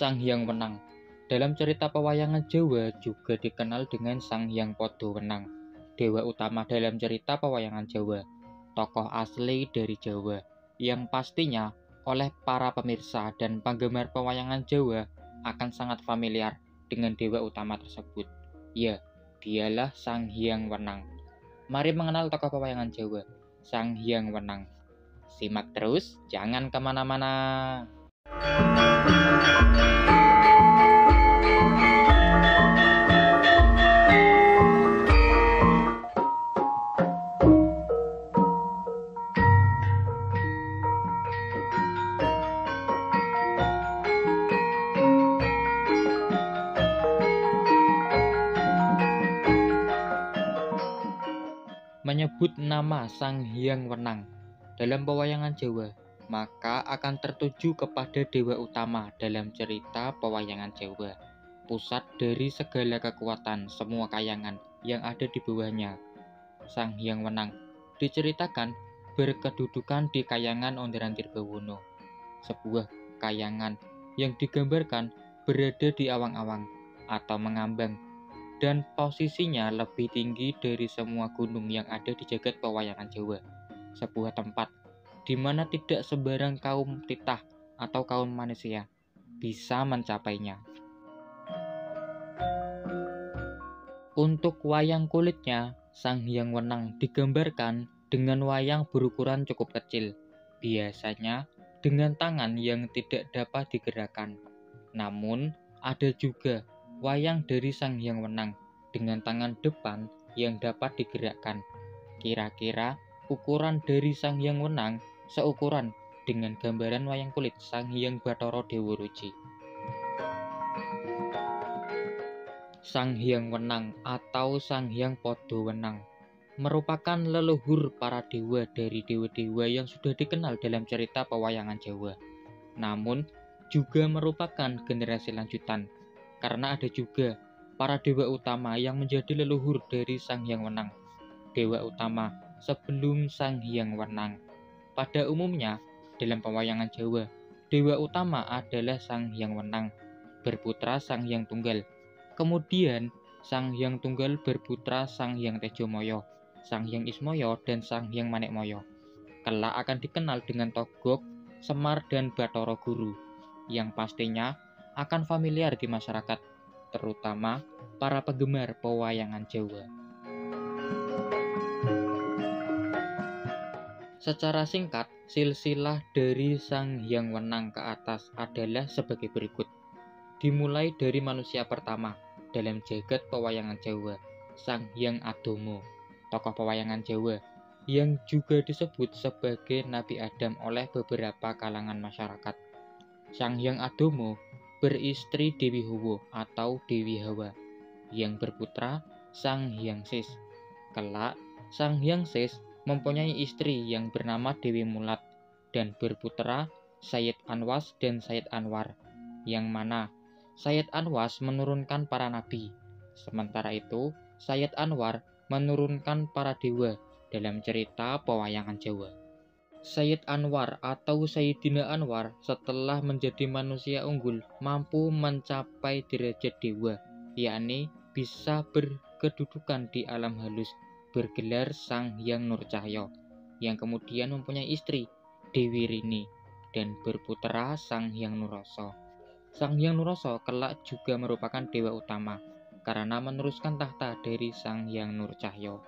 Sang Hyang Wenang. Dalam cerita pewayangan Jawa juga dikenal dengan Sang Hyang Podo Wenang, dewa utama dalam cerita pewayangan Jawa, tokoh asli dari Jawa, yang pastinya oleh para pemirsa dan penggemar pewayangan Jawa akan sangat familiar dengan dewa utama tersebut. Ya, dialah Sang Hyang Wenang. Mari mengenal tokoh pewayangan Jawa, Sang Hyang Wenang. Simak terus, jangan ke mana-mana. Menyebut nama Sang Hyang Wenang dalam pewayangan Jawa, maka akan tertuju kepada dewa utama dalam cerita pewayangan Jawa, pusat dari segala kekuatan semua kayangan yang ada di bawahnya. Sang Hyang Wenang diceritakan berkedudukan di kayangan Ondaran Tirbawono, sebuah kayangan yang digambarkan berada di awang-awang atau mengambang dan posisinya lebih tinggi dari semua gunung yang ada di jagat pewayangan Jawa sebuah tempat di mana tidak sembarang kaum titah atau kaum manusia bisa mencapainya. Untuk wayang kulitnya, Sang Hyang Wenang digambarkan dengan wayang berukuran cukup kecil, biasanya dengan tangan yang tidak dapat digerakkan. Namun, ada juga wayang dari Sang Hyang Wenang dengan tangan depan yang dapat digerakkan. Kira-kira ukuran dari Sang Hyang Wenang seukuran dengan gambaran wayang kulit Sang Hyang Bathara Dewa Ruci. Sang Hyang Wenang atau Sang Hyang Podo Wenang merupakan leluhur para dewa dari dewa-dewa yang sudah dikenal dalam cerita pewayangan Jawa. Namun, juga merupakan generasi lanjutan, karena ada juga para dewa utama yang menjadi leluhur dari Sang Hyang Wenang. Dewa utama sebelum Sang Hyang Wenang. Pada umumnya, dalam pewayangan Jawa, dewa utama adalah Sang Hyang Wenang, berputra Sang Hyang Tunggal. Kemudian, Sang Hyang Tunggal berputra Sang Hyang Tejomoyo, Sang Hyang Ismoyo, dan Sang Hyang Manekmoyo. Kelak akan dikenal dengan Togok, Semar, dan Batoro Guru, yang pastinya akan familiar di masyarakat, terutama para penggemar pewayangan Jawa. Secara singkat, silsilah dari Sang Hyang Wenang ke atas adalah sebagai berikut. Dimulai dari manusia pertama dalam jagat pewayangan Jawa, Sang Hyang Adomo, tokoh pewayangan Jawa, yang juga disebut sebagai Nabi Adam oleh beberapa kalangan masyarakat. Sang Hyang Adomo beristri Dewi Huwo atau Dewi Hawa, yang berputra Sang Hyang Sis. Kelak, Sang Hyang Sis mempunyai istri yang bernama Dewi Mulat dan berputra Sayyid Anwas dan Sayyid Anwar, yang mana Sayyid Anwas menurunkan para nabi. Sementara itu, Sayyid Anwar menurunkan para dewa dalam cerita pewayangan Jawa. Sayyid Anwar atau Sayyidina Anwar setelah menjadi manusia unggul mampu mencapai derajat dewa, yakni bisa berkedudukan di alam halus bergelar Sang Hyang Nur Cahyo, yang kemudian mempunyai istri Dewi Rini dan berputra Sang Hyang Nuroso. Sang Hyang Nuroso kelak juga merupakan dewa utama karena meneruskan tahta dari Sang Hyang Nur Cahyo.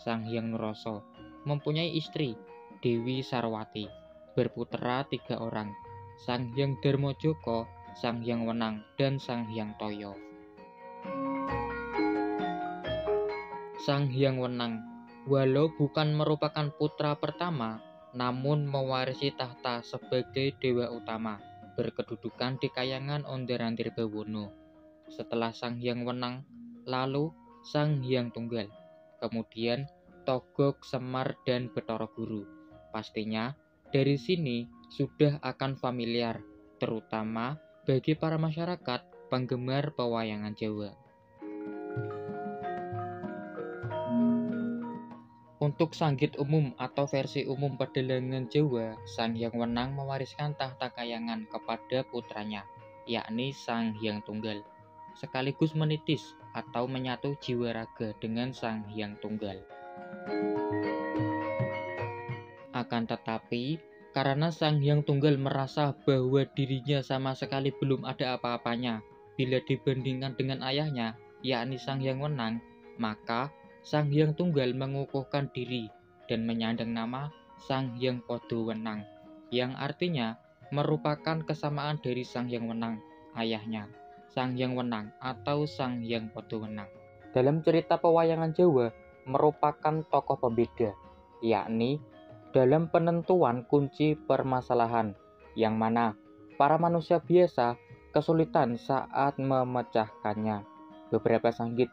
Sang Hyang Nuroso mempunyai istri Dewi Sarwati, berputra tiga orang, Sang Hyang Darmo Joko, Sang Hyang Wenang, dan Sang Hyang Toyo. Sang Hyang Wenang, walau bukan merupakan putra pertama, namun mewarisi tahta sebagai dewa utama, berkedudukan di kayangan Ondaran Tirbawono. Setelah Sang Hyang Wenang, lalu Sang Hyang Tunggal, kemudian Togok, Semar, dan Betoro Guru. Pastinya dari sini sudah akan familiar, terutama bagi para masyarakat penggemar pewayangan Jawa. Untuk sanggit umum atau versi umum pedelengan Jawa, Sang Hyang Wenang mewariskan tahta kayangan kepada putranya, yakni Sang Hyang Tunggal, sekaligus menitis atau menyatu jiwa raga dengan Sang Hyang Tunggal. Akan tetapi, karena Sang Hyang Tunggal merasa bahwa dirinya sama sekali belum ada apa-apanya bila dibandingkan dengan ayahnya, yakni Sang Hyang Wenang, maka Sang Hyang Tunggal mengukuhkan diri dan menyandang nama Sang Hyang Podo Wenang, yang artinya merupakan kesamaan dari Sang Hyang Wenang, ayahnya, Sang Hyang Wenang atau Sang Hyang Podo Wenang. Dalam cerita pewayangan Jawa, merupakan tokoh pembeda, yakni dalam penentuan kunci permasalahan, yang mana para manusia biasa kesulitan saat memecahkannya. Beberapa sanggit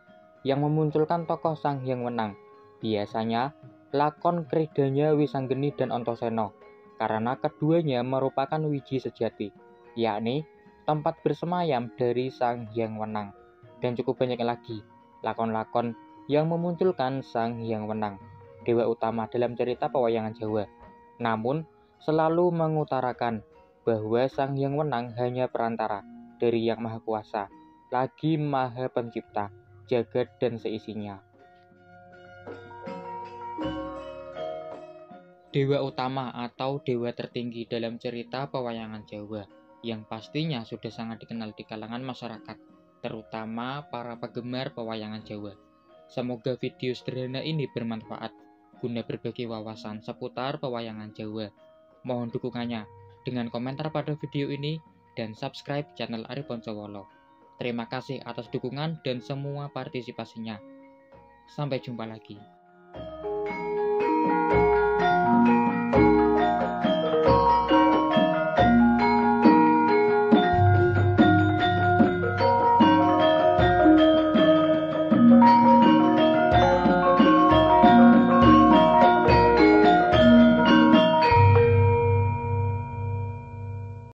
yang memunculkan tokoh Sang Hyang Wenang biasanya lakon Kridanya Wisanggeni dan Ontoseno, karena keduanya merupakan wiji sejati, yakni tempat bersemayam dari Sang Hyang Wenang. Dan cukup banyak lagi lakon-lakon yang memunculkan Sang Hyang Wenang dewa utama dalam cerita pewayangan Jawa. Namun, selalu mengutarakan bahwa Sang Hyang Wenang hanya perantara dari Yang Maha Kuasa, lagi Maha Pencipta, jagat dan seisinya. Dewa utama atau dewa tertinggi dalam cerita pewayangan Jawa yang pastinya sudah sangat dikenal di kalangan masyarakat, terutama para penggemar pewayangan Jawa. Semoga video sederhana ini bermanfaat guna berbagi wawasan seputar pewayangan Jawa. Mohon dukungannya dengan komentar pada video ini dan subscribe channel Ari Poncowolo. Terima kasih atas dukungan dan semua partisipasinya. Sampai jumpa lagi.